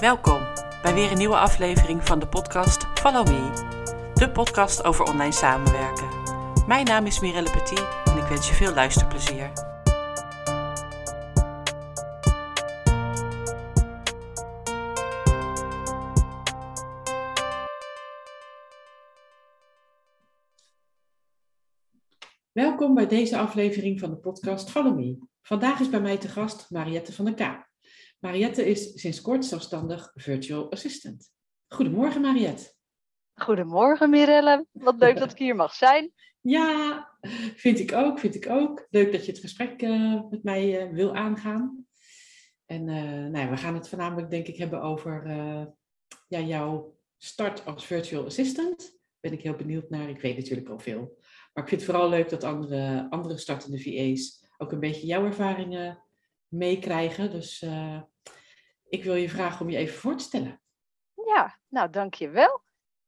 Welkom bij weer een nieuwe aflevering van de podcast Follow Me, de podcast over online samenwerken. Mijn naam is Mirelle Petit en ik wens je veel luisterplezier. Welkom bij deze aflevering van de podcast Follow Me. Vandaag is bij mij te gast Mariette van der K. Mariette is sinds kort zelfstandig virtual assistant. Goedemorgen Mariette. Goedemorgen Mirelle, wat leuk dat ik hier mag zijn. Ja, vind ik ook, vind ik ook. Leuk dat je het gesprek uh, met mij uh, wil aangaan. En uh, nou ja, we gaan het voornamelijk denk ik hebben over ja, jouw start als virtual assistant. Ben ik heel benieuwd naar. Ik weet natuurlijk al veel. Maar ik vind het vooral leuk dat andere, andere startende VA's ook een beetje jouw ervaringen meekrijgen. Dus uh, ik wil je vragen om je even voor te stellen. Ja, nou dankjewel.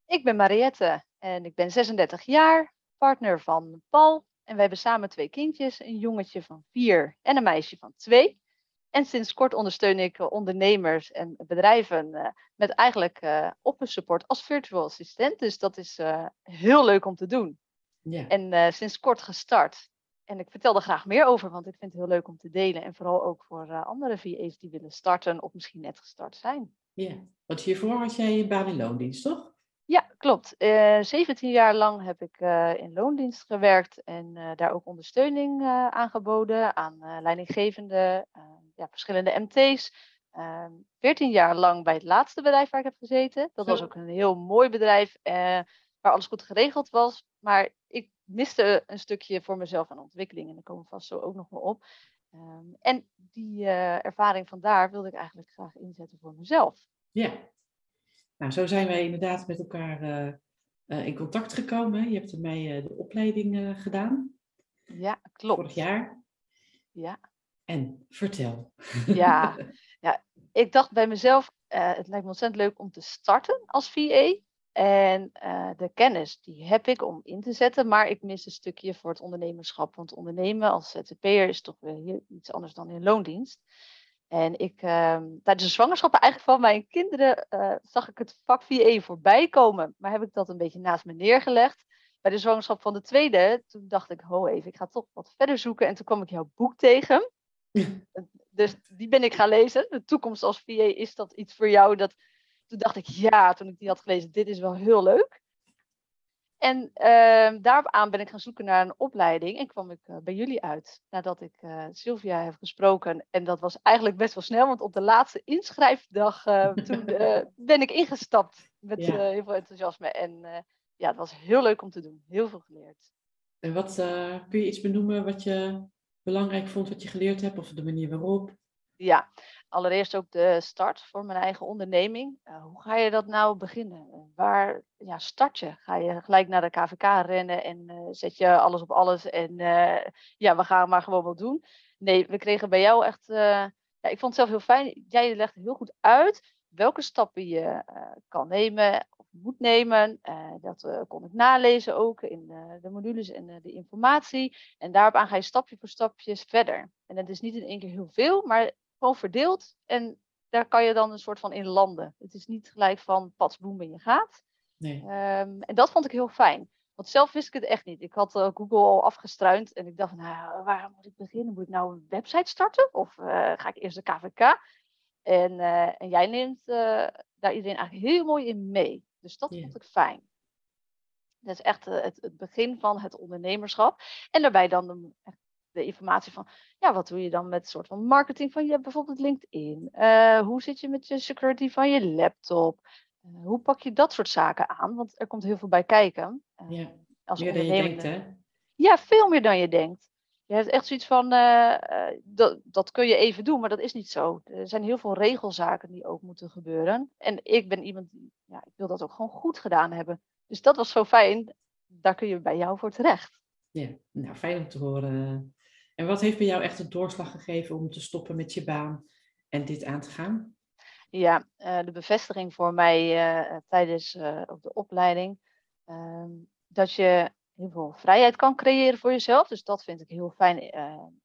Ik ben Mariette en ik ben 36 jaar, partner van Paul. En wij hebben samen twee kindjes, een jongetje van vier en een meisje van twee. En sinds kort ondersteun ik ondernemers en bedrijven uh, met eigenlijk uh, office support als virtual assistent. Dus dat is heel leuk om te doen. En sinds kort gestart. En ik vertel er graag meer over, want ik vind het heel leuk om te delen. En vooral ook voor uh, andere VA's die willen starten of misschien net gestart zijn. Ja, want hiervoor had jij je baan in loondienst, toch? Ja, klopt. Uh, eh, 17 jaar lang heb ik uh, in loondienst gewerkt en daar ook ondersteuning aangeboden aan leidinggevende, ja, verschillende MT's. 14 ehm, jaar lang bij het laatste bedrijf waar ik heb gezeten. Dat was ook een heel mooi bedrijf waar alles goed geregeld was. Maar ik miste een stukje voor mezelf aan ontwikkeling. En daar komen we vast zo ook nog wel op. Um, en die uh, ervaring van daar wilde ik eigenlijk graag inzetten voor mezelf. Ja, nou zo zijn wij inderdaad met elkaar uh, uh, in contact gekomen. Je hebt ermee de opleiding gedaan. Ja, klopt. Vorig jaar. Ja. En vertel. Ja, ja ik dacht bij mezelf, het lijkt me ontzettend leuk om te starten als VA. En uh, de kennis, die heb ik om in te zetten, maar ik mis een stukje voor het ondernemerschap. Want ondernemen als ZZP'er is toch weer iets anders dan in loondienst. En ik, uh, tijdens de zwangerschap eigenlijk van mijn kinderen uh, zag ik het vak VA voorbij komen. Maar heb ik dat een beetje naast me neergelegd. Bij de zwangerschap van de tweede, toen dacht ik, ho even, ik ga toch wat verder zoeken. En toen kwam ik jouw boek tegen. dus die ben ik gaan lezen. De toekomst als VA, is dat iets voor jou? Dat toen dacht ik, ja, toen ik die had gelezen, dit is wel heel leuk. En uh, daarop aan ben ik gaan zoeken naar een opleiding en kwam ik uh, bij jullie uit. Nadat ik uh, Sylvia heb gesproken. En dat was eigenlijk best wel snel, want op de laatste inschrijfdag eh, toen ben ik ingestapt met ja. heel veel enthousiasme. En ja, het was heel leuk om te doen. Heel veel geleerd. En wat kun je iets benoemen wat je belangrijk vond, wat je geleerd hebt, of de manier waarop? Ja, allereerst ook de start voor mijn eigen onderneming. Uh, hoe ga je dat nou beginnen? Waar ja, start je? Ga je gelijk naar de KVK rennen en uh, zet je alles op alles en ja, we gaan maar gewoon wat doen? Nee, we kregen bij jou echt, ja, ik vond het zelf heel fijn. Jij legde heel goed uit welke stappen je kan nemen of moet nemen. dat kon ik nalezen ook in de, modules en de informatie. En daarop aan ga je stapje voor stapje verder. En het is niet in één keer heel veel, maar gewoon verdeeld. En daar kan je dan een soort van in landen. Het is niet gelijk van pats, boem je gaat. Nee. Um, en dat vond ik heel fijn. Want zelf wist ik het echt niet. Ik had uh, Google al afgestruind en ik dacht, nou, waar moet ik beginnen? Moet ik nou een website starten? Of uh, ga ik eerst de KVK? En, uh, en jij neemt daar iedereen eigenlijk heel mooi in mee. Dus dat yeah. vond ik fijn. Dat is echt het, het, begin van het ondernemerschap. En daarbij dan de, de informatie van, ja, wat doe je dan met soort van marketing van je bijvoorbeeld LinkedIn? Uh, hoe zit je met je security van je laptop? Uh, hoe pak je dat soort zaken aan? Want er komt heel veel bij kijken. Uh, ja, als meer dan je denkt, hè? Ja, veel meer dan je denkt. Je hebt echt zoiets van, dat, dat kun je even doen, maar dat is niet zo. Er zijn heel veel regelzaken die ook moeten gebeuren. En ik ben iemand die, ja, ik wil dat ook gewoon goed gedaan hebben. Dus dat was zo fijn, daar kun je bij jou voor terecht. Ja, nou fijn om te horen. En wat heeft bij jou echt een doorslag gegeven om te stoppen met je baan en dit aan te gaan? Ja, uh, de bevestiging voor mij uh, tijdens uh, op de opleiding. Ehm, dat je heel veel vrijheid kan creëren voor jezelf. Dus dat vind ik heel fijn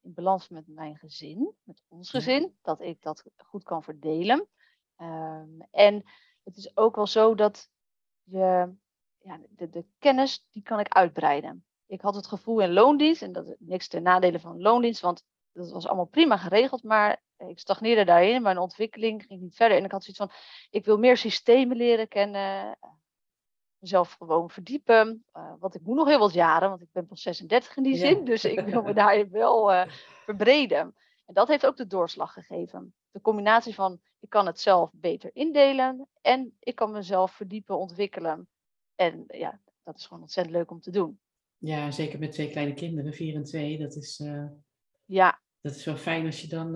in balans met mijn gezin, met ons gezin. Dat ik dat goed kan verdelen. Ehm, en het is ook wel zo dat je, ja, de, de kennis, die kan ik uitbreiden. Ik had het gevoel in loondienst, en dat is niks ten nadele van loondienst, want dat was allemaal prima geregeld, maar ik stagneerde daarin. Mijn ontwikkeling ging niet verder. En ik had zoiets van, ik wil meer systemen leren kennen, mezelf gewoon verdiepen. Uh, want ik moet nog heel wat jaren, want ik ben pas 36 in die zin. Dus ik wil me daarin wel uh, verbreden. En dat heeft ook de doorslag gegeven. De combinatie van ik kan het zelf beter indelen en ik kan mezelf verdiepen, ontwikkelen. En ja, dat is gewoon ontzettend leuk om te doen. Ja, zeker met twee kleine kinderen, vier en twee. Dat is, uh, ja. dat is wel fijn als je dan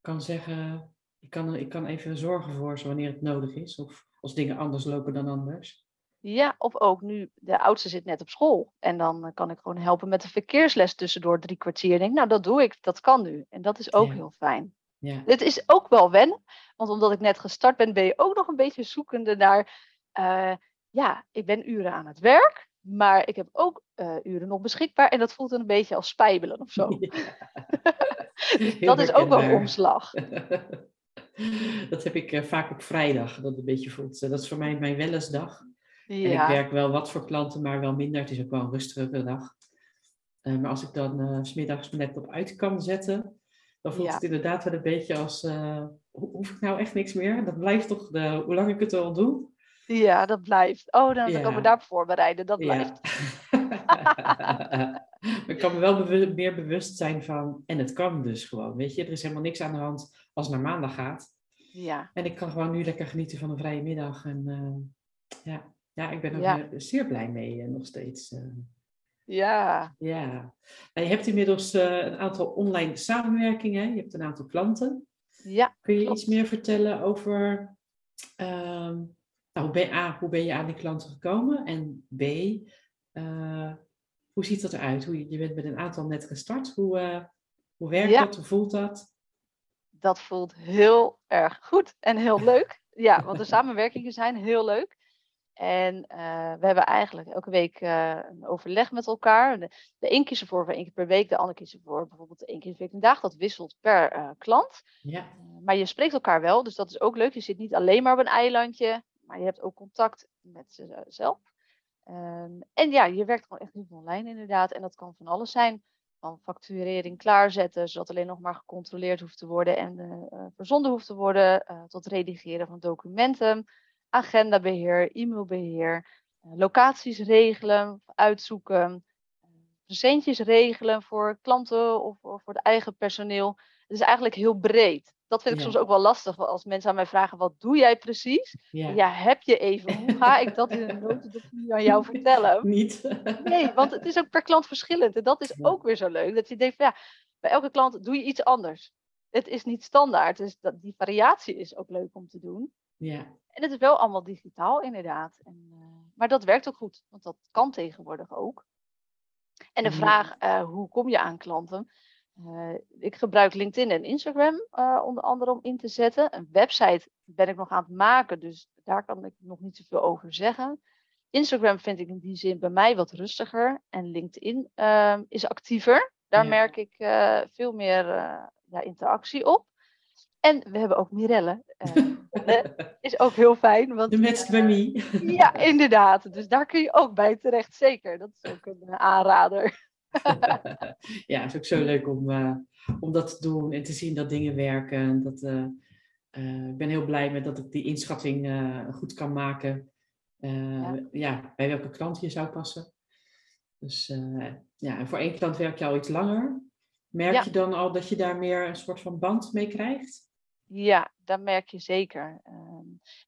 kan zeggen, ik kan, ik kan even zorgen voor ze wanneer het nodig is. Of als dingen anders lopen dan anders. Ja, of ook nu, de oudste zit net op school. En dan kan ik gewoon helpen met de verkeersles tussendoor drie kwartier. denk, nou, dat doe ik, dat kan nu. En dat is ook heel fijn. Ja. Het is ook wel wennen, want omdat ik net gestart ben, ben je ook nog een beetje zoekende naar, uh, ja, ik ben uren aan het werk, maar ik heb ook uh, uren nog beschikbaar en dat voelt dan een beetje als spijbelen of zo. Ja. dat is ook wel een omslag. dat heb ik uh, vaak op vrijdag, dat een beetje voelt. dat is voor mij mijn wellensdag. Ja. En ik werk wel wat voor klanten, maar wel minder. Het is ook wel een rustige dag. Uh, maar als ik dan uh, smiddags net op uit kan zetten, dan voelt ja. het inderdaad wel een beetje als, hoef ik nou echt niks meer? Dat blijft toch, de, hoe lang ik het al doe. Ja, dat blijft. Oh, dan ja. kan ik me daarop voorbereiden. Dat blijft. Ja. ik kan me wel bewust, meer bewust zijn van, en het kan dus gewoon. Weet je, er is helemaal niks aan de hand als het naar maandag gaat. Ja. En ik kan gewoon nu lekker genieten van een vrije middag. En uh, ja. ja, ik ben er ja. zeer blij mee uh, nog steeds. Uh. Ja. Ja. Nou, je hebt inmiddels een aantal online samenwerkingen. Je hebt een aantal klanten. Ja. Kun je klopt. iets meer vertellen over ehm, nou, hoe, ben, A, hoe ben je aan die klanten gekomen? En B, hoe ziet dat eruit? Hoe, je bent met een aantal net gestart. Hoe, hoe werkt Ja. dat? Hoe voelt dat? Dat voelt heel erg goed en heel leuk. Ja, want de samenwerkingen zijn heel leuk. En eh, we hebben eigenlijk elke week eh, een overleg met elkaar. De, de een kiest ervoor voor één keer per week, de ander kiest ervoor bijvoorbeeld één keer per week een dag. Dat wisselt per eh, klant. Ja. Maar je spreekt elkaar wel, dus dat is ook leuk. Je zit niet alleen maar op een eilandje, maar je hebt ook contact met jezelf. Um, en ja, je werkt gewoon echt niet online inderdaad. En dat kan van alles zijn. Van facturering klaarzetten, zodat alleen nog maar gecontroleerd hoeft te worden en uh, verzonden hoeft te worden. Tot redigeren van documenten, agendabeheer, e-mailbeheer, locaties regelen, uitzoeken, presentjes regelen voor klanten of voor het eigen personeel. Het is eigenlijk heel breed. Dat vind ik ja. soms ook wel lastig als mensen aan mij vragen: wat doe jij precies? Ja, ja heb je even. Hoe ga ik dat in een notendop aan jou vertellen? Niet. Nee, want het is ook per klant verschillend. En dat is ja. ook weer zo leuk. Dat je denkt: ja, bij elke klant doe je iets anders. Het is niet standaard. Dus dat, die variatie is ook leuk om te doen. Ja. En het is wel allemaal digitaal, inderdaad. En, uh, maar dat werkt ook goed, want dat kan tegenwoordig ook. En de vraag: uh, hoe kom je aan klanten? Uh, ik gebruik LinkedIn en Instagram uh, onder andere om in te zetten. Een website ben ik nog aan het maken, dus daar kan ik nog niet zoveel over zeggen. Instagram vind ik in die zin bij mij wat rustiger. En LinkedIn uh, is actiever. Daar ja. merk ik uh, veel meer ja, interactie op. En we hebben ook Mirelle. is ook heel fijn. Want, De matcht bij me. ja, inderdaad. Dus daar kun je ook bij terecht, zeker. Dat is ook een aanrader. ja, het is ook zo leuk om, uh, om dat te doen en te zien dat dingen werken. Dat, uh, uh, ik ben heel blij met dat ik die inschatting goed kan maken. Ja. ja. bij welke klant je zou passen. Dus ja, en voor één klant werk je al iets langer. Merk ja. je dan al dat je daar meer een soort van band mee krijgt? Ja, dat merk je zeker.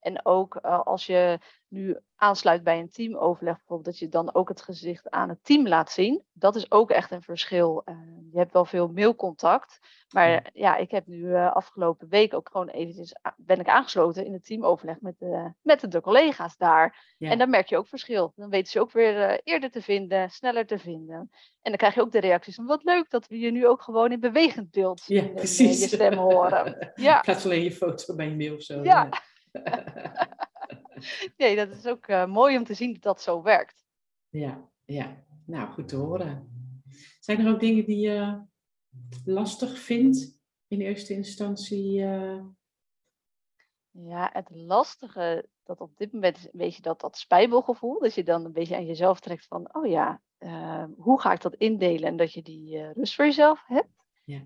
En ook uh, als je nu aansluit bij een teamoverleg, bijvoorbeeld, dat je dan ook het gezicht aan het team laat zien. Dat is ook echt een verschil. Uh, je hebt wel veel mailcontact, maar ja, ja ik heb nu uh, afgelopen week ook gewoon eventjes ben ik aangesloten in het teamoverleg met de, met de collega's daar. Ja. En dan merk je ook verschil. Dan weten ze ook weer eerder te vinden, sneller te vinden. En dan krijg je ook de reacties van wat leuk dat we je nu ook gewoon in bewegend beeld ja, in, precies. je stem horen. Ja. In plaats alleen je foto bij je mail of zo. Ja. nee, dat is ook uh, mooi om te zien dat dat zo werkt. Ja, ja. Nou, goed te horen. Zijn er ook dingen die je lastig vindt in eerste instantie? Uh... Ja, het lastige, dat op dit moment is een beetje dat, dat spijbelgevoel. Dat je dan een beetje aan jezelf trekt van, oh ja, uh, hoe ga ik dat indelen? En dat je die uh, rust voor jezelf hebt. Ja.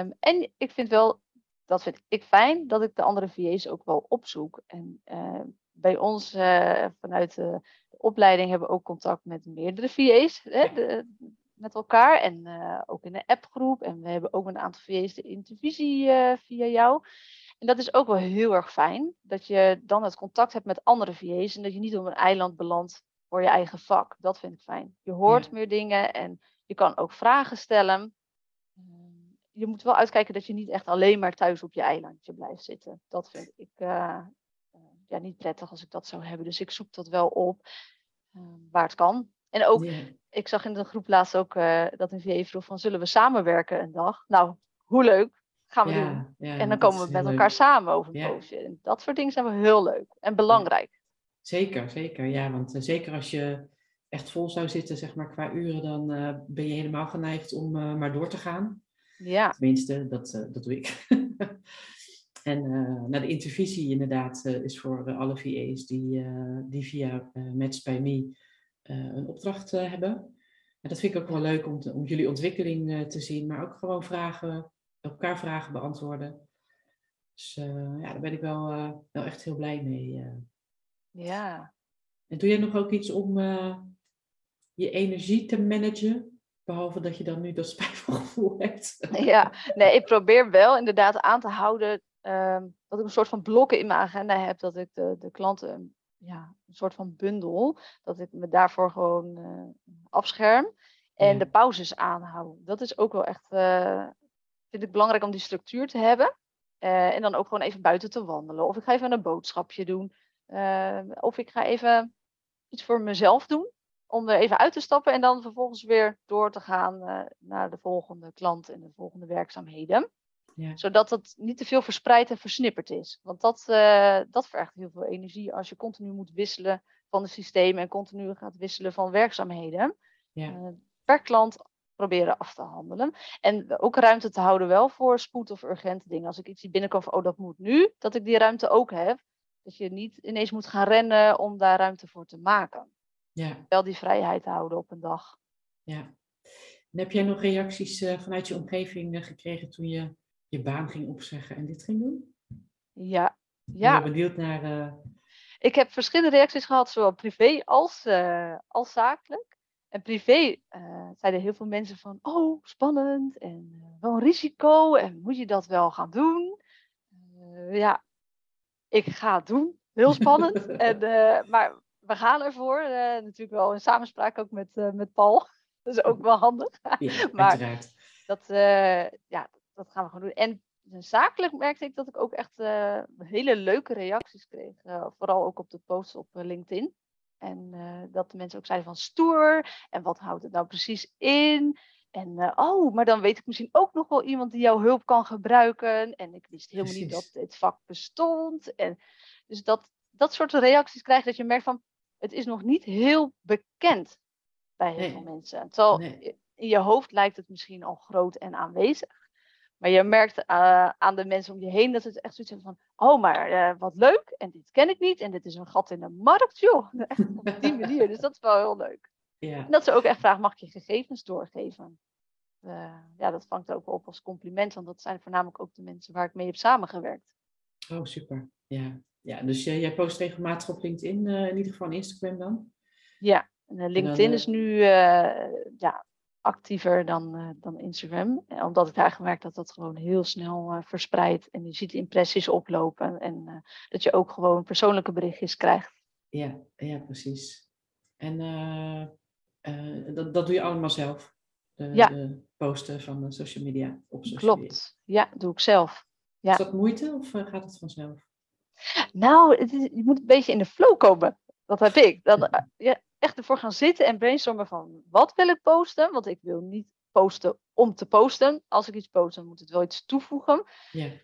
Um, en ik vind wel, dat vind ik fijn, dat ik de andere VA's ook wel opzoek. En uh, bij ons uh, vanuit de, opleiding hebben we ook contact met meerdere VA's. Hè, de, met elkaar en ook in de appgroep. En we hebben ook een aantal VA's de intervisie via jou. En dat is ook wel heel erg fijn, dat je dan het contact hebt met andere VA's en dat je niet op een eiland belandt voor je eigen vak. Dat vind ik fijn. Je hoort meer dingen en je kan ook vragen stellen. Ehm, je moet wel uitkijken dat je niet echt alleen maar thuis op je eilandje blijft zitten. Dat vind ik uh, ja, niet prettig als ik dat zou hebben. Dus ik zoek dat wel op uh, waar het kan. En ook, ik zag in de groep laatst ook uh, dat een VA vroeg van, zullen we samenwerken een dag? Nou, hoe leuk gaan we doen. Ja, en dan komen we met elkaar samen over een poosje. En dat soort dingen zijn wel heel leuk en belangrijk. Zeker, zeker. Ja, want zeker als je echt vol zou zitten, zeg maar, qua uren, dan ben je helemaal geneigd om maar door te gaan. Ja. Tenminste, dat, dat doe ik. en nou, de intervisie inderdaad is voor alle VA's die, die via Match by Me een opdracht hebben. En dat vind ik ook wel leuk om, te, om jullie ontwikkeling te zien, maar ook gewoon vragen elkaar vragen beantwoorden. Dus uh, ja, daar ben ik wel, uh, wel echt heel blij mee. Uh. Ja. En doe jij nog ook iets om je energie te managen? Behalve dat je dan nu dat spijtgevoel hebt. Ja, nee, ik probeer wel inderdaad aan te houden ehm, dat ik een soort van blokken in mijn agenda heb. Dat ik de, de klanten, ja, een soort van bundel. Dat ik me daarvoor gewoon afscherm. En ja. de pauzes aanhoud. Dat is ook wel echt vind ik belangrijk om die structuur te hebben. Uh, en dan ook gewoon even buiten te wandelen. Of ik ga even een boodschapje doen. Of ik ga even iets voor mezelf doen. Om er even uit te stappen en dan vervolgens weer door te gaan uh, naar de volgende klant en de volgende werkzaamheden. Ja. Zodat het niet te veel verspreid en versnipperd is. Want dat, dat vergt heel veel energie als je continu moet wisselen van de systemen en continu gaat wisselen van werkzaamheden. Ja. per klant proberen af te handelen. En ook ruimte te houden wel voor spoed of urgente dingen. Als ik iets zie binnenkomen van, oh dat moet nu, dat ik die ruimte ook heb. Dat je niet ineens moet gaan rennen om daar ruimte voor te maken. Ja. Wel die vrijheid houden op een dag. Ja. En heb jij nog reacties uh, vanuit je omgeving uh, gekregen toen je je baan ging opzeggen en dit ging doen? Ja. ja. Ik ben benieuwd naar... Uh... Ik heb verschillende reacties gehad, zowel privé als, als zakelijk. En privé zeiden heel veel mensen van, oh, spannend en wel een risico en moet je dat wel gaan doen? Ja, ik ga het doen. Heel spannend. en, maar we gaan ervoor. natuurlijk wel in samenspraak ook met, met Paul. Dat is ook wel handig. Ja, maar dat, ja, dat gaan we gewoon doen. En zakelijk merkte ik dat ik ook echt hele leuke reacties kreeg. vooral ook op de posts op LinkedIn. En dat de mensen ook zeiden van stoer. En wat houdt het nou precies in? En uh, oh, maar dan weet ik misschien ook nog wel iemand die jouw hulp kan gebruiken. En ik wist helemaal precies. niet dat dit vak bestond. En dus dat, dat soort reacties krijg dat je merkt van het is nog niet heel bekend bij heel nee. veel mensen. Terwijl nee. in je hoofd lijkt het misschien al groot en aanwezig. Maar je merkt uh, aan de mensen om je heen dat het echt zoiets is van, oh maar uh, wat leuk en dit ken ik niet en dit is een gat in de markt, joh. Echt op die manier, dus dat is wel heel leuk. Ja. En dat ze ook echt vragen, mag ik je gegevens doorgeven? Uh, ja, dat vangt ook op als compliment, want dat zijn voornamelijk ook de mensen waar ik mee heb samengewerkt. Oh, super. Ja, ja dus jij post regelmatig op LinkedIn, in ieder geval Instagram dan? Ja, en, LinkedIn dan, is nu ja, actiever dan, dan Instagram. Eh, omdat ik daar gemerkt dat dat gewoon heel snel verspreidt. En je ziet impressies oplopen. En dat je ook gewoon persoonlijke berichtjes krijgt. Ja, ja precies. En dat, dat doe je allemaal zelf? De, ja. de posten van de social media op social Klopt, media. ja, doe ik zelf. Ja. Is dat moeite of gaat het vanzelf? Nou, het is, je moet een beetje in de flow komen. Dat heb ik. Dan, ja, echt ervoor gaan zitten en brainstormen van wat wil ik posten? Want ik wil niet posten om te posten. Als ik iets post, dan moet het wel iets toevoegen.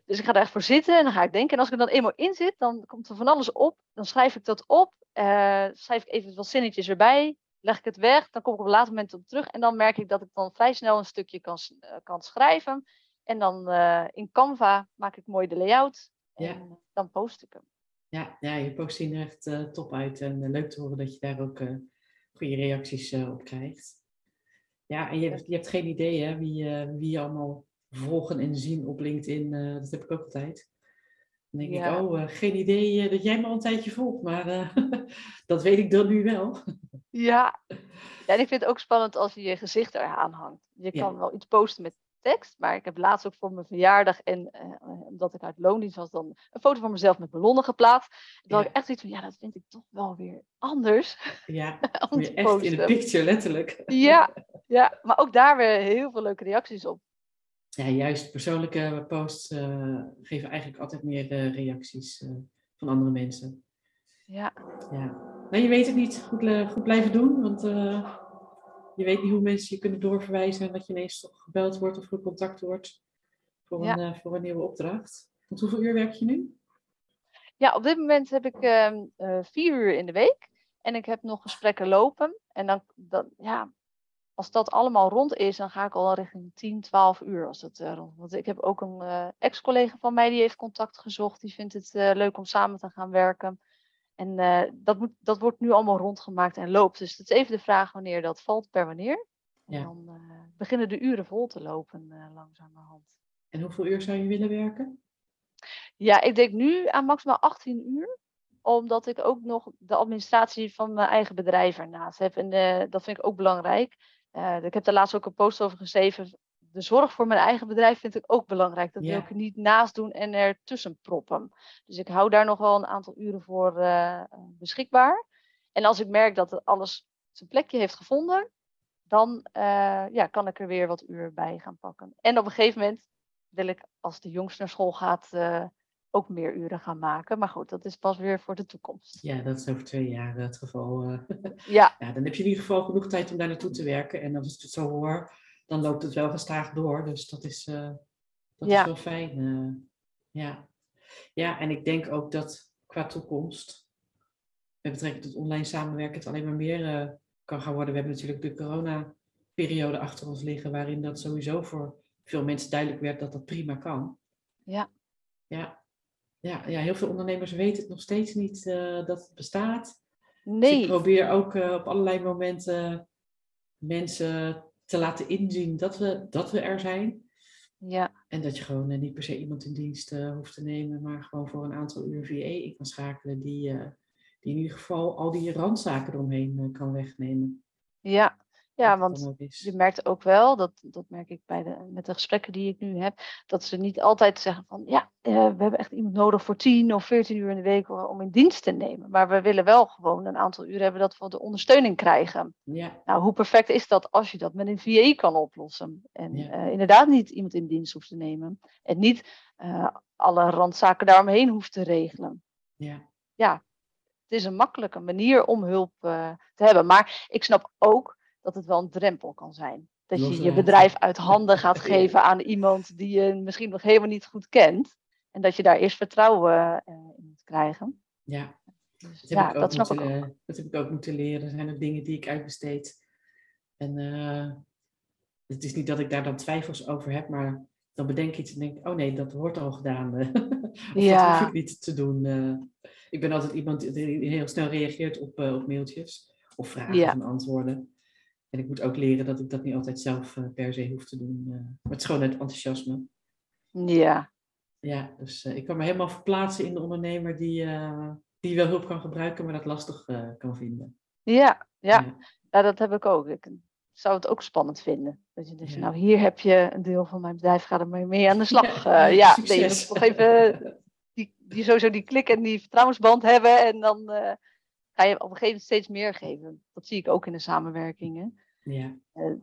Dus ik ga daar echt voor zitten en dan ga ik denken. En als ik er dan eenmaal in zit, dan komt er van alles op. Dan schrijf ik dat op. Uh, schrijf ik even wat zinnetjes erbij. Leg ik het weg. Dan kom ik op een later moment op terug. En dan merk ik dat ik dan vrij snel een stukje kan, uh, kan schrijven. En dan uh, in Canva maak ik mooi de layout. En eh, dan post ik hem. Ja, ja je post zien er echt uh, top uit. En leuk te horen dat je daar ook goede reacties op krijgt. Ja, en je hebt, je hebt geen idee hè, wie, wie je allemaal volgen en zien op LinkedIn. dat heb ik ook altijd. Dan denk ik, oh, geen idee dat jij me al een tijdje volgt, maar dat weet ik dan nu wel. ja. ja, en ik vind het ook spannend als je je gezicht eraan hangt. Je kan wel iets posten met tekst. Maar ik heb laatst ook voor mijn verjaardag en uh, omdat ik uit loondienst was, dan een foto van mezelf met ballonnen geplaatst. Toen had ik echt iets van, ja, dat vind ik toch wel weer anders. Ja, je echt in de picture, letterlijk. Ja, ja, maar ook daar weer heel veel leuke reacties op. Ja, juist persoonlijke posts uh, geven eigenlijk altijd meer uh, reacties van andere mensen. Ja. ja. Maar je weet het niet. Goed, goed blijven doen, want je weet niet hoe mensen je kunnen doorverwijzen en dat je ineens toch gebeld wordt of gecontact wordt voor, een, uh, voor een nieuwe opdracht. Want hoeveel uur werk je nu? Ja, op dit moment heb ik uh, vier uur in de week en ik heb nog gesprekken lopen. En dan, dan, ja, als dat allemaal rond is, dan ga ik al richting 10, 12 uur. Als dat, uh, rond. Want ik heb ook een ex-collega van mij die heeft contact gezocht. Die vindt het leuk om samen te gaan werken. En uh, dat, moet, dat wordt nu allemaal rondgemaakt en loopt. Dus het is even de vraag wanneer dat valt per wanneer. En ja. dan uh, beginnen de uren vol te lopen uh, langzamerhand. En hoeveel uur zou je willen werken? Ja, ik denk nu aan maximaal 18 uur. Omdat ik ook nog de administratie van mijn eigen bedrijf ernaast heb. En dat vind ik ook belangrijk. ik heb daar laatst ook een post over geschreven de zorg voor mijn eigen bedrijf vind ik ook belangrijk. Dat wil ik er niet naast doen en ertussen proppen. Dus ik hou daar nog wel een aantal uren voor uh, beschikbaar. En als ik merk dat alles zijn plekje heeft gevonden, dan uh, ja, kan ik er weer wat uur bij gaan pakken. En op een gegeven moment wil ik, als de jongste naar school gaat, uh, ook meer uren gaan maken. Maar goed, dat is pas weer voor de toekomst. Ja, dat is over twee jaar het geval. ja. ja. Dan heb je in ieder geval genoeg tijd om daar naartoe te werken. En als ik het zo hoor, dan loopt het wel gestaag door. Dus dat is, uh, dat is wel fijn. Uh, ja. ja, en ik denk ook dat qua toekomst, met betrekking tot online samenwerken, het alleen maar meer uh, kan gaan worden. We hebben natuurlijk de corona-periode achter ons liggen, waarin dat sowieso voor veel mensen duidelijk werd dat dat prima kan. Ja. Ja, ja, ja heel veel ondernemers weten het nog steeds niet dat het bestaat. Nee. Dus ik probeer ook op allerlei momenten mensen te laten inzien dat we, dat we er zijn. Ja. En dat je gewoon uh, niet per se iemand in dienst uh, hoeft te nemen, maar gewoon voor een aantal uur VE in kan schakelen, die, uh, die in ieder geval al die randzaken eromheen kan wegnemen. Ja, ja, want je merkt ook wel, dat, dat merk ik bij de, met de gesprekken die ik nu heb, dat ze niet altijd zeggen van ja, uh, we hebben echt iemand nodig voor 10 of 14 uur in de week om in dienst te nemen. Maar we willen wel gewoon een aantal uren hebben dat we de ondersteuning krijgen. Ja. Nou, hoe perfect is dat als je dat met een VA kan oplossen? En ja. uh, inderdaad niet iemand in dienst hoeft te nemen. En niet uh, alle randzaken daaromheen hoeft te regelen. Ja. Ja, het is een makkelijke manier om hulp te hebben. Maar ik snap ook dat het wel een drempel kan zijn. Dat je je bedrijf uit handen gaat geven aan iemand die je misschien nog helemaal niet goed kent. En dat je daar eerst vertrouwen uh, in moet krijgen. Ja, dus, dat, ja, dat snap moeten, ik ook. Dat heb ik ook moeten leren. Er zijn ook dingen die ik uitbesteed. En uh, het is niet dat ik daar dan twijfels over heb, maar dan bedenk ik iets en denk oh nee, dat wordt al gedaan. of ja. dat hoef ik niet te doen. Uh, ik ben altijd iemand die heel snel reageert op, op mailtjes of vragen ja. en antwoorden. En ik moet ook leren dat ik dat niet altijd zelf uh, per se hoef te doen. Uh, maar het is gewoon het enthousiasme. Ja. Ja, dus uh, ik kan me helemaal verplaatsen in de ondernemer die, die wel hulp kan gebruiken, maar dat lastig kan vinden. Ja, ja, ja. dat heb ik ook. Ik zou het ook spannend vinden. Dat je dus, ja. nou hier heb je een deel van mijn bedrijf, ga er maar mee aan de slag. Ja, ja nee, je moet nog even die, die sowieso die klik en die vertrouwensband hebben en dan ga je op een gegeven moment steeds meer geven. Dat zie ik ook in de samenwerkingen. Ja. Uh,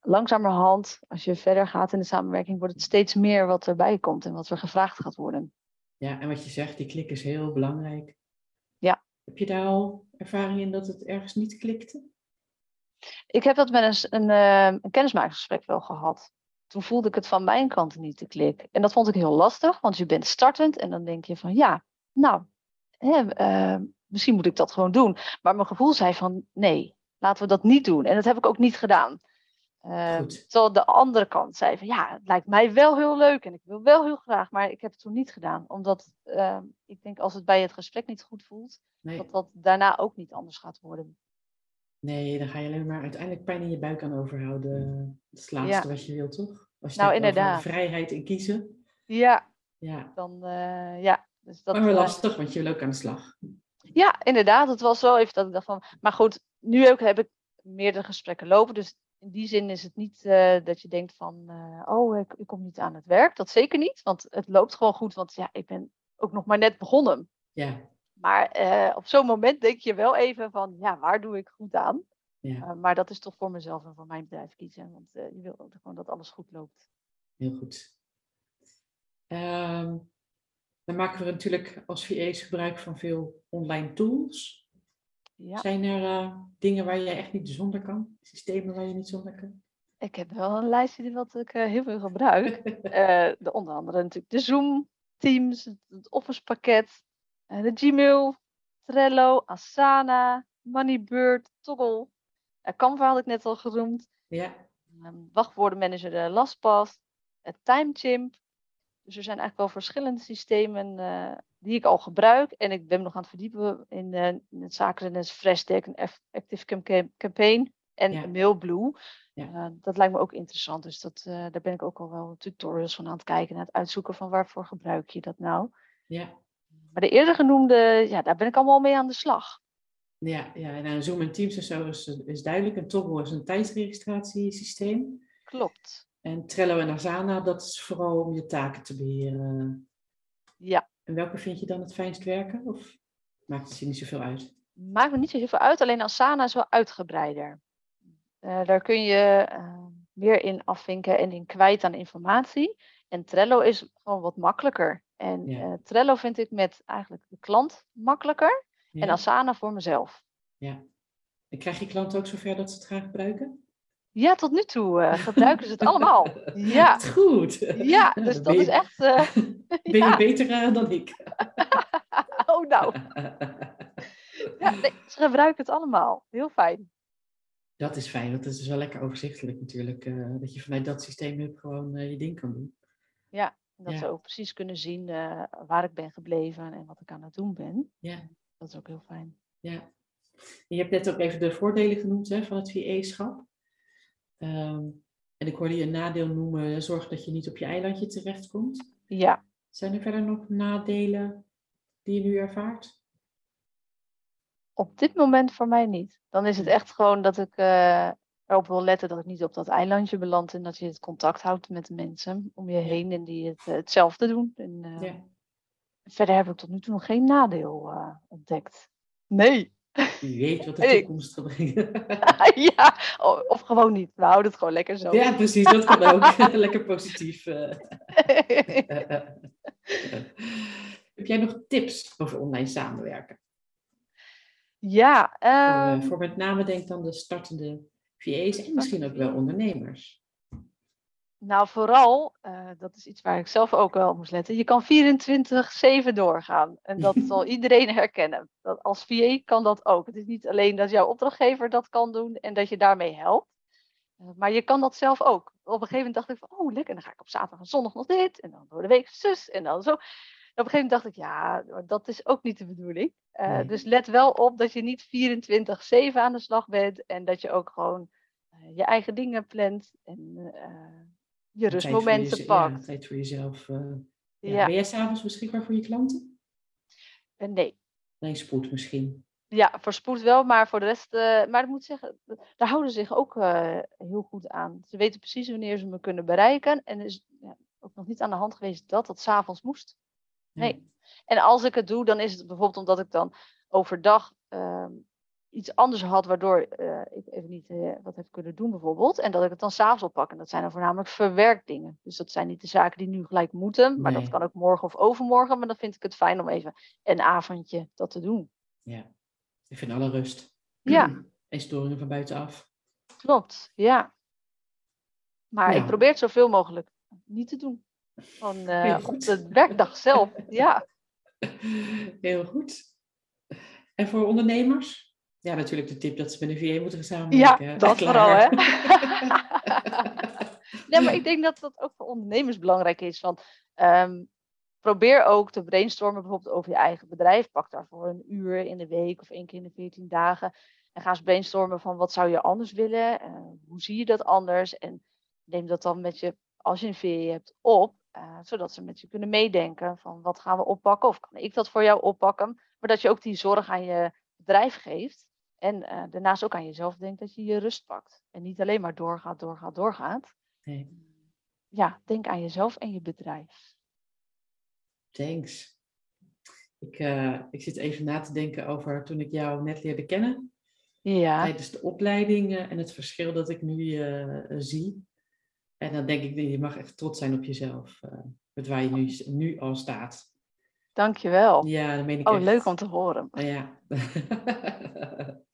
langzamerhand, als je verder gaat in de samenwerking, wordt het steeds meer wat erbij komt en wat er gevraagd gaat worden. Ja, en wat je zegt, die klik is heel belangrijk. Ja. Heb je daar al ervaring in dat het ergens niet klikte? Ik heb dat met een, een, eh, een kennismakingsgesprek wel gehad. Toen voelde ik het van mijn kant niet te klik. En dat vond ik heel lastig, want je bent startend en dan denk je van ja, nou, hè, uh, misschien moet ik dat gewoon doen. Maar mijn gevoel zei van nee, laten we dat niet doen. En dat heb ik ook niet gedaan. Uh, terwijl de andere kant zei van ja, het lijkt mij wel heel leuk en ik wil wel heel graag, maar ik heb het toen niet gedaan. Omdat uh, ik denk als het bij het gesprek niet goed voelt, Nee. dat dat daarna ook niet anders gaat worden. nee, dan ga je alleen maar uiteindelijk pijn in je buik aan overhouden. Dat is het laatste wat je wilt, toch? Als je Nou, inderdaad. vrijheid in kiezen. Ja, Ja, dan uh, ja. Dus dat, maar wel eh, lastig, want je wil ook aan de slag. Ja, inderdaad. Het was wel even dat ik dacht van. Maar goed, nu ook heb ik meerdere gesprekken lopen. Dus in die zin is het niet eh, dat je denkt van. eh, oh, ik, ik kom niet aan het werk. Dat zeker niet. Want het loopt gewoon goed. Want ja, ik ben ook nog maar net begonnen. Ja, Maar eh, op zo'n moment denk je wel even van. Ja, waar doe ik goed aan? ja, maar dat is toch voor mezelf en voor mijn bedrijf kiezen. Want je wil ook gewoon dat alles goed loopt. heel goed. Ehm, dan maken we natuurlijk als VA's gebruik van veel online tools. Ja, Zijn er eh, dingen waar jij echt niet zonder kan? Systemen waar je niet zonder kan? ik heb wel een lijstje wat ik eh, heel veel gebruik. Eh, de, onder andere natuurlijk de Zoom, Teams, het, Office pakket, de Gmail, Trello, Asana, Moneybird, Toggle. Canva had ik net al genoemd. ja, Um, wachtwoordenmanager de LastPass, het TimeChimp. Dus er zijn eigenlijk wel verschillende systemen uh, die ik al gebruik. En ik ben nog aan het verdiepen in, uh, in het Freshdeck, een Active Cam Campaign en Ja. Mailblue. Ja. Uh, dat lijkt me ook interessant. Dus dat, daar ben ik ook al wel tutorials van aan het kijken. Naar het uitzoeken van waarvoor gebruik je dat nou. ja. Maar de eerder genoemde, ja, daar ben ik allemaal mee aan de slag. Ja, ja, nou, Zoom en Teams en zo is, is duidelijk. En Toggle is een tijdsregistratiesysteem. Klopt. En Trello en Asana, dat is vooral om je taken te beheren. Ja, En welke vind je dan het fijnst werken? Of maakt het je niet zoveel uit? maakt me niet zo heel veel uit. Alleen Asana is wel uitgebreider. Uh, daar kun je uh, meer in afvinken en in kwijt aan informatie. En Trello is gewoon wat makkelijker. En Ja. uh, Trello vind ik met eigenlijk de klant makkelijker. Ja? En Asana voor mezelf. ja. En krijg je klanten ook zover dat ze het gaan gebruiken? Ja, tot nu toe uh, gebruiken ze het allemaal. Ja, goed. ja dus dat is echt. uh, Ben ja. je beter uh, dan ik? Oh, nou. Ja, nee, ze gebruiken het allemaal. Heel fijn. Dat is fijn, want het is wel lekker overzichtelijk natuurlijk. eh, dat je vanuit dat systeem gewoon eh, je ding kan doen. Dat Ja. ze ook precies kunnen zien waar ik ben gebleven en wat ik aan het doen ben. Ja. Dat is ook heel fijn. Ja. Je hebt net ook even de voordelen genoemd hè, van het VE-schap. Ehm, en ik hoorde je een nadeel noemen, zorg dat je niet op je eilandje terechtkomt. Ja, Zijn er verder nog nadelen die je nu ervaart? op dit moment voor mij niet. Dan is het echt gewoon dat ik uh, erop wil letten dat ik niet op dat eilandje beland en dat je het contact houdt met de mensen om je heen en die het, uh, hetzelfde doen. En, uh, Ja. Verder heb ik tot nu toe nog geen nadeel ontdekt. Nee. Wie weet wat de toekomst gaat brengen. ja, of, gewoon niet. We houden het gewoon lekker zo. ja, precies, dat kan ook. Lekker positief. eh. Heb jij nog tips over online samenwerken? ja, Voor, eh, ehm, voor met name denk dan de startende VA's en misschien ook wel ondernemers. Nou vooral, eh, dat is iets waar ik zelf ook wel op moest letten. Je kan 24-7 doorgaan. En dat zal iedereen herkennen. Dat als VA kan dat ook. Het is niet alleen dat jouw opdrachtgever dat kan doen en dat je daarmee helpt. Eh, Maar je kan dat zelf ook. Op een gegeven moment dacht ik van, oh lekker, dan ga ik op zaterdag en zondag nog dit. En dan door de week zus en dan zo. En op een gegeven moment dacht ik, ja, dat is ook niet de bedoeling. Eh, Nee. Dus let wel op dat je niet 24-7 aan de slag bent. En dat je ook gewoon je eigen dingen plant. En je rustmomenten pakt. Ja, tijd voor jezelf. eh. ja. Ja, Ben jij s'avonds beschikbaar voor je klanten? en nee. Nee, spoed misschien. Ja, voor spoed wel, maar voor de rest. eh, maar ik moet zeggen, daar houden ze zich ook eh, heel goed aan. Ze weten precies wanneer ze me kunnen bereiken. En er is ja, ook nog niet aan de hand geweest dat dat s'avonds moest. Nee. En als ik het doe, dan is het bijvoorbeeld omdat ik dan overdag ehm, iets anders had, waardoor eh, ik even niet eh, wat heb kunnen doen bijvoorbeeld. En dat ik het dan s'avonds oppak. En dat zijn dan voornamelijk verwerkdingen. Dus dat zijn niet de zaken die nu gelijk moeten. Maar Nee. dat kan ook morgen of overmorgen. Maar dan vind ik het fijn om even een avondje dat te doen. Ja. Ik vind alle rust. Ja. En storingen van buitenaf. Klopt, ja. Maar Ja. ik probeer het zoveel mogelijk niet te doen. Gewoon eh, op de werkdag zelf. Ja. Heel goed. En voor ondernemers? Ja, natuurlijk de tip dat ze met een VA moeten gaan samenwerken. Ja, dat Klaar. vooral, hè? nee, maar ik denk dat dat ook voor ondernemers belangrijk is. Van, ehm, probeer ook te brainstormen bijvoorbeeld over je eigen bedrijf. Pak daarvoor een uur in de week of één keer in de 14 dagen. En ga eens brainstormen van wat zou je anders willen? Uh, hoe zie je dat anders? En neem dat dan met je, als je een VA hebt, op. Uh, zodat ze met je kunnen meedenken van wat gaan we oppakken? Of kan ik dat voor jou oppakken? Maar dat je ook die zorg aan je bedrijf geeft. En uh, daarnaast ook aan jezelf denkt dat je je rust pakt. En niet alleen maar doorgaat, doorgaat, doorgaat. Nee. Ja, denk aan jezelf en je bedrijf. Thanks. Ik, uh, ik zit even na te denken over toen ik jou net leerde kennen. Ja. Tijdens de opleiding uh, en het verschil dat ik nu zie. En dan denk ik, je mag echt trots zijn op jezelf. met waar je nu, nu al staat. Dankjewel. Ja, dat meen ik Oh, echt. leuk om te horen. Ja.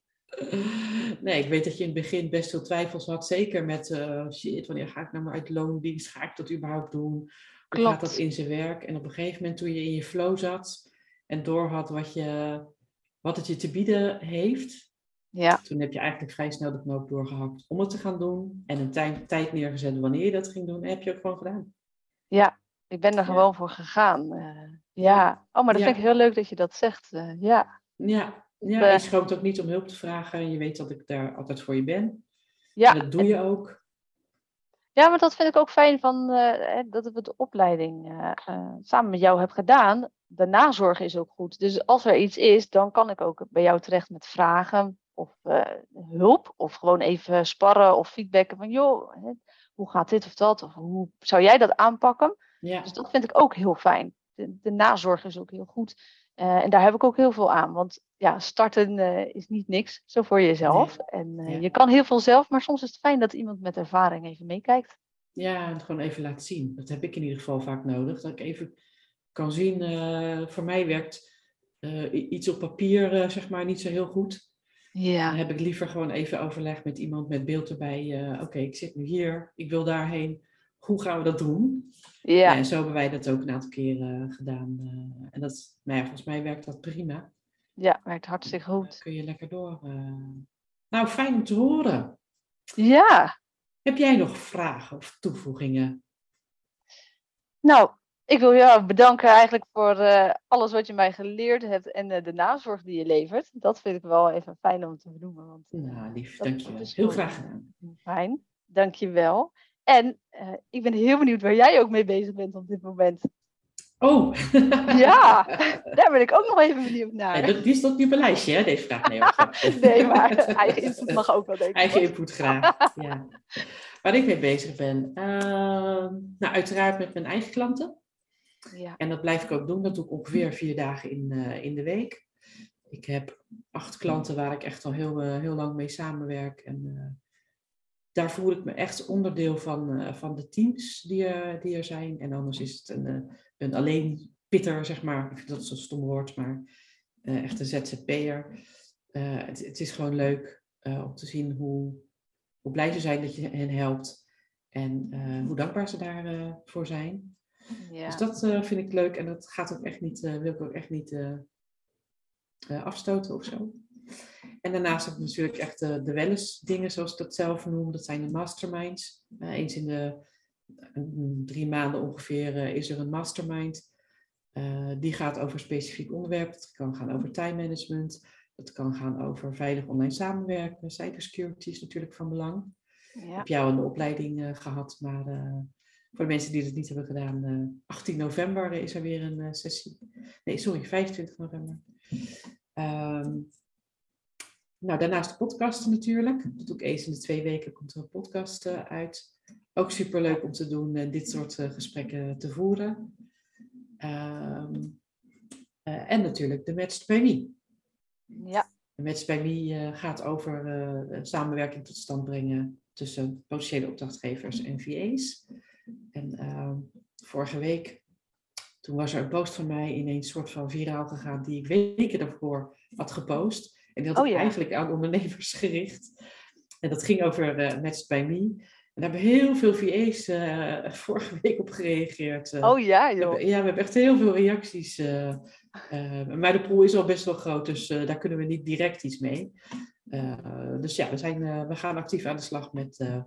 nee, ik weet dat je in het begin best veel twijfels had. Zeker met, uh, shit, wanneer ga ik nou maar uit loondienst? Ga ik dat überhaupt doen? Hoe Klopt. gaat dat in zijn werk? En op een gegeven moment toen je in je flow zat en doorhad wat, je, wat het je te bieden heeft. Ja. Toen heb je eigenlijk vrij snel de knoop doorgehakt om het te gaan doen. En een tij- tijd neergezet wanneer je dat ging doen. En heb je ook gewoon gedaan. Ja, ik ben er gewoon voor gegaan. Uh, ja. Oh, maar dat Ja. vind ik heel leuk dat je dat zegt. Uh, ja. Ja, ja Eh. je schroomt ook niet om hulp te vragen. En je weet dat ik daar altijd voor je ben. Ja. En dat doe je ook. Ja, maar dat vind ik ook fijn van eh, dat we de opleiding eh, eh, samen met jou heb gedaan. De nazorg is ook goed. Dus als er iets is, dan kan ik ook bij jou terecht met vragen of eh, hulp. Of gewoon even sparren of feedbacken van joh, hoe gaat dit of dat? Of hoe zou jij dat aanpakken? Ja, Dus dat vind ik ook heel fijn. De, de nazorg is ook heel goed. Eh, en daar heb ik ook heel veel aan. Want ja, starten eh, is niet niks, zo voor jezelf. En eh, Ja. je kan heel veel zelf, maar soms is het fijn dat iemand met ervaring even meekijkt. ja, en gewoon even laten zien. Dat heb ik in ieder geval vaak nodig. Dat ik even kan zien, voor mij werkt iets op papier zeg maar niet zo heel goed. Dan Ja, heb ik liever gewoon even overleg met iemand met beeld erbij. Oké, ik zit nu hier, ik wil daarheen. Hoe gaan we dat doen? Ja, en zo hebben wij dat ook een aantal keren eh, gedaan. eh, en dat, nou ja, volgens mij werkt dat prima. ja, werkt hartstikke Dan goed. kun je lekker door. eh. Nou, fijn om te horen. Ja, Heb jij nog vragen of toevoegingen? nou, ik wil jou bedanken eigenlijk voor alles wat je mij geleerd hebt en de nazorg die je levert. Dat vind ik wel even fijn om te benoemen. Want Nou, lief, dat is Heel heel- graag gedaan. Fijn, dankjewel. En eh, ik ben heel benieuwd waar jij ook mee bezig bent op dit moment. Oh! Ja, daar ben ik ook nog even benieuwd naar. Nee, dat, die stond niet op een lijstje, hè, deze vraag. Nee. Nee, maar eigen input mag ook wel, denk ik. Eigen input graag, ja. Waar ik mee bezig ben? Ehm, nou, uiteraard met mijn eigen klanten. Ja, En dat blijf ik ook doen. Dat doe ik ongeveer vier dagen in, eh, in de week. Ik heb acht klanten waar ik echt al heel, eh, heel lang mee samenwerk. En daar voel ik me echt onderdeel van, eh, van de teams die, er- die er zijn. En anders is het een, eh, een alleen pitter, zeg maar. Ik vind dat zo'n stom woord, maar eh, echt een ZZP'er. Eh, het, het is gewoon leuk eh, om te zien hoe, hoe blij ze zijn dat je hen helpt. En eh, hoe dankbaar ze daarvoor voor zijn. ja. Dus dat eh, vind ik leuk en dat gaat ook echt niet, eh, wil ik ook echt niet eh, eh, afstoten of zo. En daarnaast heb ik natuurlijk echt eh, de wellness dingen, zoals ik dat zelf noem. Dat zijn de masterminds. Eh, eens in de drie maanden ongeveer eh, is er een mastermind. Eh, die gaat over een specifiek onderwerp. Het kan gaan over time management. Het kan gaan over veilig online samenwerken. Cybersecurity is natuurlijk van belang. Ik ja. heb jou de opleiding eh, gehad, maar voor de mensen die het niet hebben gedaan, eh 18 november is er weer een sessie. Nee, sorry, 25 november. Ehm, nou, daarnaast de podcasten natuurlijk. Dat doe ik eens in de twee weken, komt er een podcast eh, uit. Ook superleuk om te doen, eh, dit soort eh, gesprekken te voeren. Ehm, eh, en natuurlijk de Match by Me. ja. De Match by Me gaat over samenwerking tot stand brengen tussen potentiële opdrachtgevers en VA's. En ehm, vorige week, toen was er een post van mij ineens soort van viraal gegaan, die ik weken daarvoor had gepost. En die had Oh ja. eigenlijk aan ondernemers gericht. En dat ging over eh Match by Me. En daar hebben heel veel VA's eh, vorige week op gereageerd. eh. Oh ja, joh. ja, we hebben echt heel veel reacties maar de pool is al best wel groot, dus daar kunnen we niet direct iets mee. dus ja, we, zijn, we gaan actief aan de slag met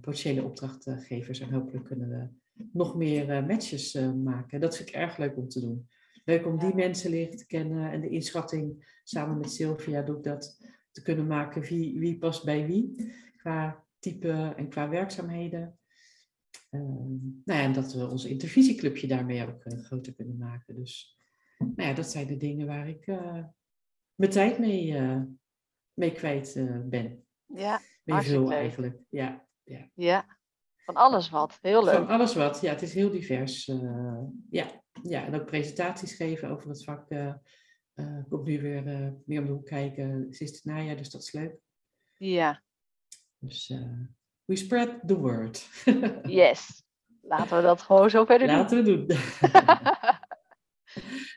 potentiële opdrachtgevers en hopelijk kunnen we nog meer matches maken. Dat vind ik erg leuk om te doen. Leuk om die mensen leren te kennen en de inschatting samen met Sylvia doe ik dat te kunnen maken wie, wie past bij wie qua type en qua werkzaamheden. Ehm, nou ja, en dat we ons intervisieclubje daarmee ook uh, groter kunnen maken. Dus nou ja, dat zijn de dingen waar ik uh, mijn tijd mee, uh, mee kwijt ben. Ja, mee veel eigenlijk. Ja, ja. ja, van alles wat. Heel leuk. Van alles wat, ja, het is heel divers. ja. Ja, en ook presentaties geven over het vak. komt nu weer meer om de hoek kijken. Is het najaar, dus dat is leuk. Ja. Dus we spread the word. yes. Laten we dat gewoon zo verder doen. Laten we doen.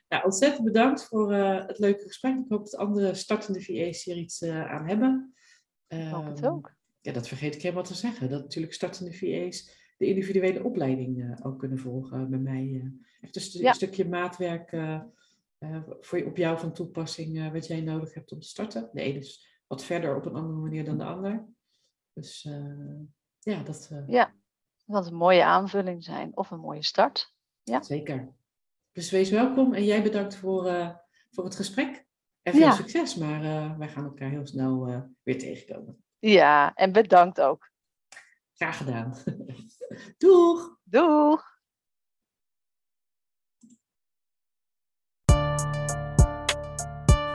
nou, ontzettend bedankt voor uh, het leuke gesprek. Ik hoop dat andere startende VA's hier iets uh, aan hebben. Ik hoop het ehm, ook. Ja, dat vergeet ik helemaal te zeggen. Dat natuurlijk startende VA's de individuele opleiding uh, ook kunnen volgen bij mij. echt een, st ja. stukje maatwerk voor, op jou van toepassing wat jij nodig hebt om te starten. De ene is wat verder op een andere manier dan de ander. Dus ja, dat... Ja, dat een mooie aanvulling zijn of een mooie start. Ja. Zeker. Dus wees welkom en jij bedankt voor, uh, voor het gesprek. En veel succes, maar wij gaan elkaar heel snel weer tegenkomen. Ja, en bedankt ook. Graag gedaan. Doeg! Doeg!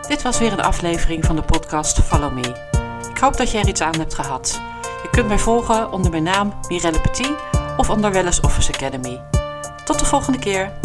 Dit was weer een aflevering van de podcast Follow Me. Ik hoop dat je er iets aan hebt gehad. Je kunt mij volgen onder mijn naam Mirelle Petit of onder Wellness Office Academy. Tot de volgende keer.